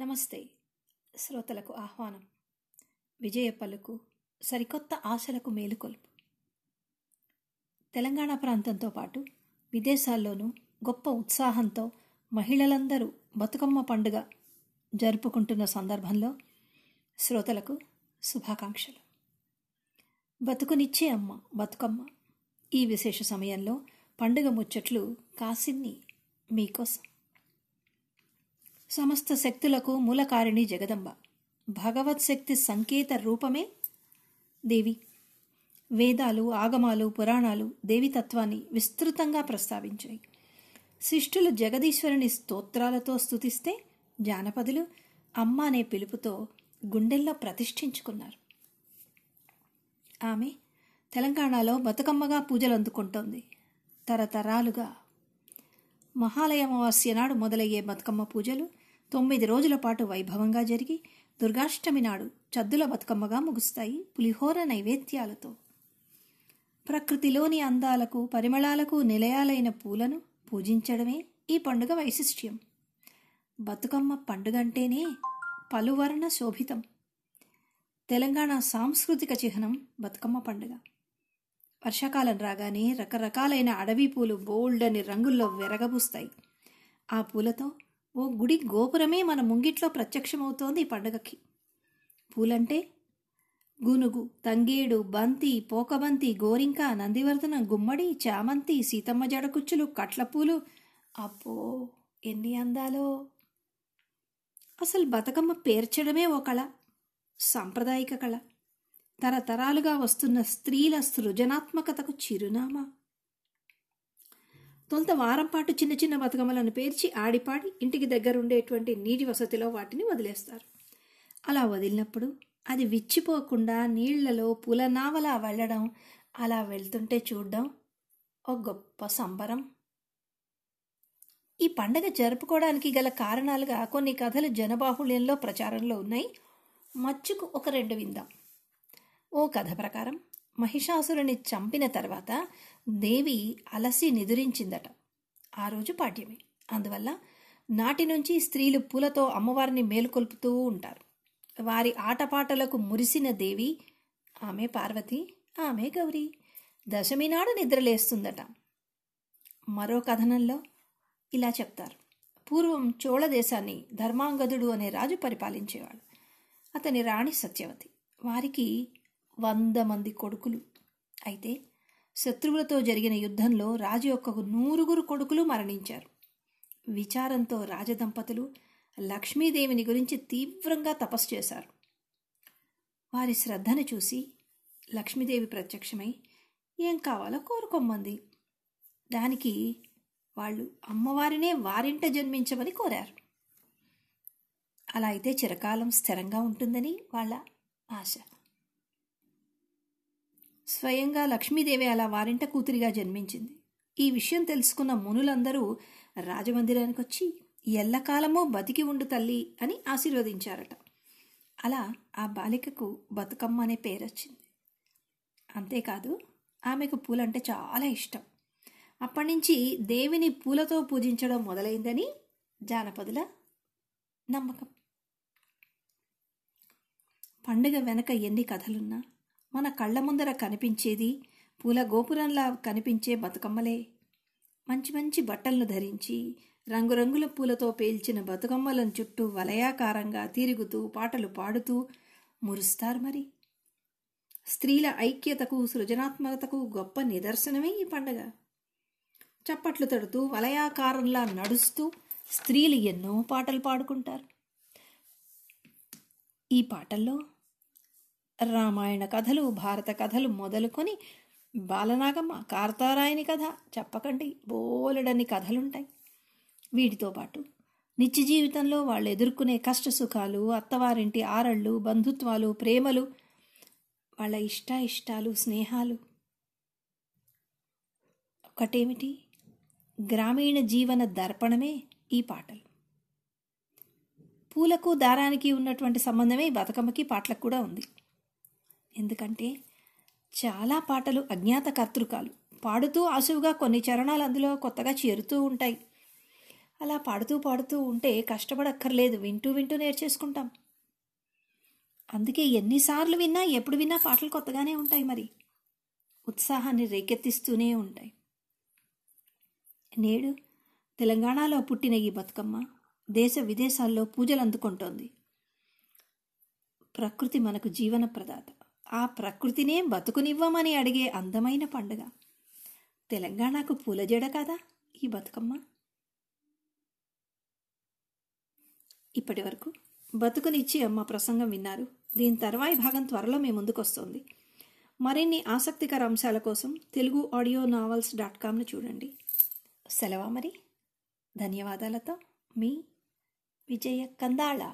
నమస్తే శ్రోతలకు ఆహ్వానం. విజయ పలుకు సరికొత్త ఆశలకు మేలుకొల్పు. తెలంగాణ ప్రాంతంతో పాటు విదేశాల్లోనూ గొప్ప ఉత్సాహంతో మహిళలందరూ బతుకమ్మ పండుగ జరుపుకుంటున్న సందర్భంలో శ్రోతలకు శుభాకాంక్షలు. బతుకునిచ్చే అమ్మ బతుకమ్మ. ఈ విశేష సమయంలో పండుగ ముచ్చట్లు కాసిన్ని మీకోసం. సమస్త శక్తులకు మూలకారిణి జగదంబ. భగవత్ శక్తి సంకేత రూపమే దేవి. వేదాలు ఆగమాలు పురాణాలు దేవితత్వాన్ని విస్తృతంగా ప్రస్తావించాయి. శిష్టులు జగదీశ్వరుని స్తోత్రాలతో స్తుతిస్తే జానపదులు అమ్మ అనే పిలుపుతో గుండెల్లో ప్రతిష్ఠించుకున్నారు. ఆమె తెలంగాణలో బతుకమ్మగా పూజలు అందుకుంటోంది. తరతరాలుగా. మహాలయ అమావాస్య నాడు మొదలయ్యే బతుకమ్మ పూజలు తొమ్మిది రోజుల పాటు వైభవంగా జరిగి దుర్గాష్టమి నాడు చద్దుల బతుకమ్మగా ముగుస్తాయి పులిహోర నైవేద్యాలతో. ప్రకృతిలోని అందాలకు పరిమళాలకు నిలయాలైన పూలను పూజించడమే ఈ పండుగ వైశిష్ట్యం. బతుకమ్మ పండుగ అంటేనే పలువర్ణ శోభితం. తెలంగాణ సాంస్కృతిక చిహ్నం బతుకమ్మ పండుగ. వర్షాకాలం రాగానే రకరకాలైన అడవి పూలు బోల్డని రంగుల్లో వెరగబూస్తాయి. ఆ పూలతో ఓ గుడి గోపురమే మన ముంగిట్లో ప్రత్యక్షమవుతోంది ఈ పండగకి. పూలంటే గునుగు తంగేడు బంతి పోకబంతి గోరింక నందివర్ధన గుమ్మడి చామంతి సీతమ్మ జడకుచ్చులు కట్లపూలు. అబ్బో ఎన్ని అందాలో. అసలు బతుకమ్మ పేర్చడమే ఓ కళ సాంప్రదాయిక కళ. తరతరాలుగా వస్తున్న స్త్రీల సృజనాత్మకతకు చిరునామా. తొలుత వారం పాటు చిన్న చిన్న బతుకమ్మలను పేర్చి ఆడిపాడి ఇంటికి దగ్గర ఉండేటువంటి నీటి వసతిలో వాటిని వదిలేస్తారు. అలా వదిలినప్పుడు అది విచ్చిపోకుండా నీళ్ళలో పులనావలా వెళ్ళడం అలా వెళ్తుంటే చూడడం ఓ గొప్ప సంబరం. ఈ పండగ జరుపుకోవడానికి గల కారణాలుగా కొన్ని కథలు జనబాహుళ్యంలో ప్రచారంలో ఉన్నాయి. మచ్చుకు ఒక రెండు విందాం. ఓ కథ ప్రకారం మహిషాసురుని చంపిన తర్వాత దేవి అలసి నిదురించిందట. ఆ రోజు పాడ్యమే. అందువల్ల నాటి నుంచి స్త్రీలు పూలతో అమ్మవారిని మేలుకొల్పుతూ ఉంటారు. వారి ఆటపాటలకు మురిసిన దేవి ఆమె పార్వతి ఆమె గౌరీ దశమి నాడు నిద్రలేస్తుందట. మరో కథనంలో ఇలా చెప్తారు. పూర్వం చోళ దేశాన్ని ధర్మాంగదుడు అనే రాజు పరిపాలించేవాడు. అతని రాణి సత్యవతి. వారికి వంద మంది కొడుకులు. అయితే శత్రువులతో జరిగిన యుద్ధంలో రాజు యొక్క నూరుగురు కొడుకులు మరణించారు. విచారంతో రాజదంపతులు లక్ష్మీదేవిని గురించి తీవ్రంగా తపస్సు చేశారు. వారి శ్రద్ధను చూసి లక్ష్మీదేవి ప్రత్యక్షమై ఏం కావాలో కోరుకోమ్మంది. దానికి వాళ్ళు అమ్మవారినే వారింట జన్మించమని కోరారు. అలా అయితే చిరకాలం స్థిరంగా ఉంటుందని వాళ్ళ ఆశ. స్వయంగా లక్ష్మీదేవి అలా వారింట కూతురిగా జన్మించింది. ఈ విషయం తెలుసుకున్న మునులందరూ రాజమందిరానికి వచ్చి ఎల్లకాలమో బతికి ఉండు తల్లి అని ఆశీర్వదించారట. అలా ఆ బాలికకు బతుకమ్మ అనే పేరొచ్చింది. అంతేకాదు ఆమెకు పూలంటే చాలా ఇష్టం. అప్పటి నుంచి దేవిని పూలతో పూజించడం మొదలైందని జానపదుల నమ్మకం. పండుగ వెనక ఎన్ని కథలున్నా మన కళ్ళ ముందర కనిపించేది పూల గోపురంలా కనిపించే బతుకమ్మలే. మంచి మంచి బట్టలను ధరించి రంగురంగుల పూలతో పేల్చిన బతుకమ్మలను చుట్టూ వలయాకారంగా తిరుగుతూ పాటలు పాడుతూ మురుస్తారు మరి. స్త్రీల ఐక్యతకు సృజనాత్మకతకు గొప్ప నిదర్శనమే ఈ పండగ. చప్పట్లు తడుతూ వలయాకారంలా నడుస్తూ స్త్రీలు ఎన్నో పాటలు పాడుకుంటారు. ఈ పాటల్లో రామాయణ కథలు భారత కథలు మొదలుకొని బాలనాగమ్మ కార్తారాయని కథ చెప్పకండి. బోలెడన్ని కథలుంటాయి. వీటితో పాటు నిత్య జీవితంలో వాళ్ళు ఎదుర్కొనే కష్ట సుఖాలు అత్తవారింటి ఆరళ్ళు బంధుత్వాలు ప్రేమలు వాళ్ళ ఇష్ట ఇష్టాలు స్నేహాలు. ఒకటేమిటి? గ్రామీణ జీవన దర్పణమే ఈ పాటలు. పూలకు దారానికి ఉన్నటువంటి సంబంధమే బతుకమ్మకి పాటలకు కూడా ఉంది. ఎందుకంటే చాలా పాటలు అజ్ఞాత కర్తృకాలు. పాడుతూ ఆసువుగా కొన్ని చరణాలు అందులో కొత్తగా చేరుతూ ఉంటాయి. అలా పాడుతూ పాడుతూ ఉంటే కష్టపడక్కర్లేదు. వింటూ వింటూ నేర్చేసుకుంటాం. అందుకే ఎన్నిసార్లు విన్నా ఎప్పుడు విన్నా పాటలు కొత్తగానే ఉంటాయి మరి. ఉత్సాహాన్ని రేకెత్తిస్తూనే ఉంటాయి. నేడు తెలంగాణలో పుట్టిన ఈ బతుకమ్మ దేశ విదేశాల్లో పూజలు అందుకుంటోంది ప్రకృతి మనకు జీవన ప్రదాత. ఆ ప్రకృతినే బతుకునివ్వమని అడిగే అందమైన పండుగ. తెలంగాణకు పూల జడ కదా ఈ బతుకమ్మ? ఇప్పటి వరకు బతుకునిచ్చి అమ్మ ప్రసంగం విన్నారు. దీని తర్వాయి భాగం త్వరలో మీ ముందుకొస్తుంది. మరిన్ని ఆసక్తికర అంశాల కోసం తెలుగు ఆడియో నావల్స్ డాట్ కామ్ను చూడండి. సెలవా మరి? ధన్యవాదాలతో మీ విజయ కందాళ.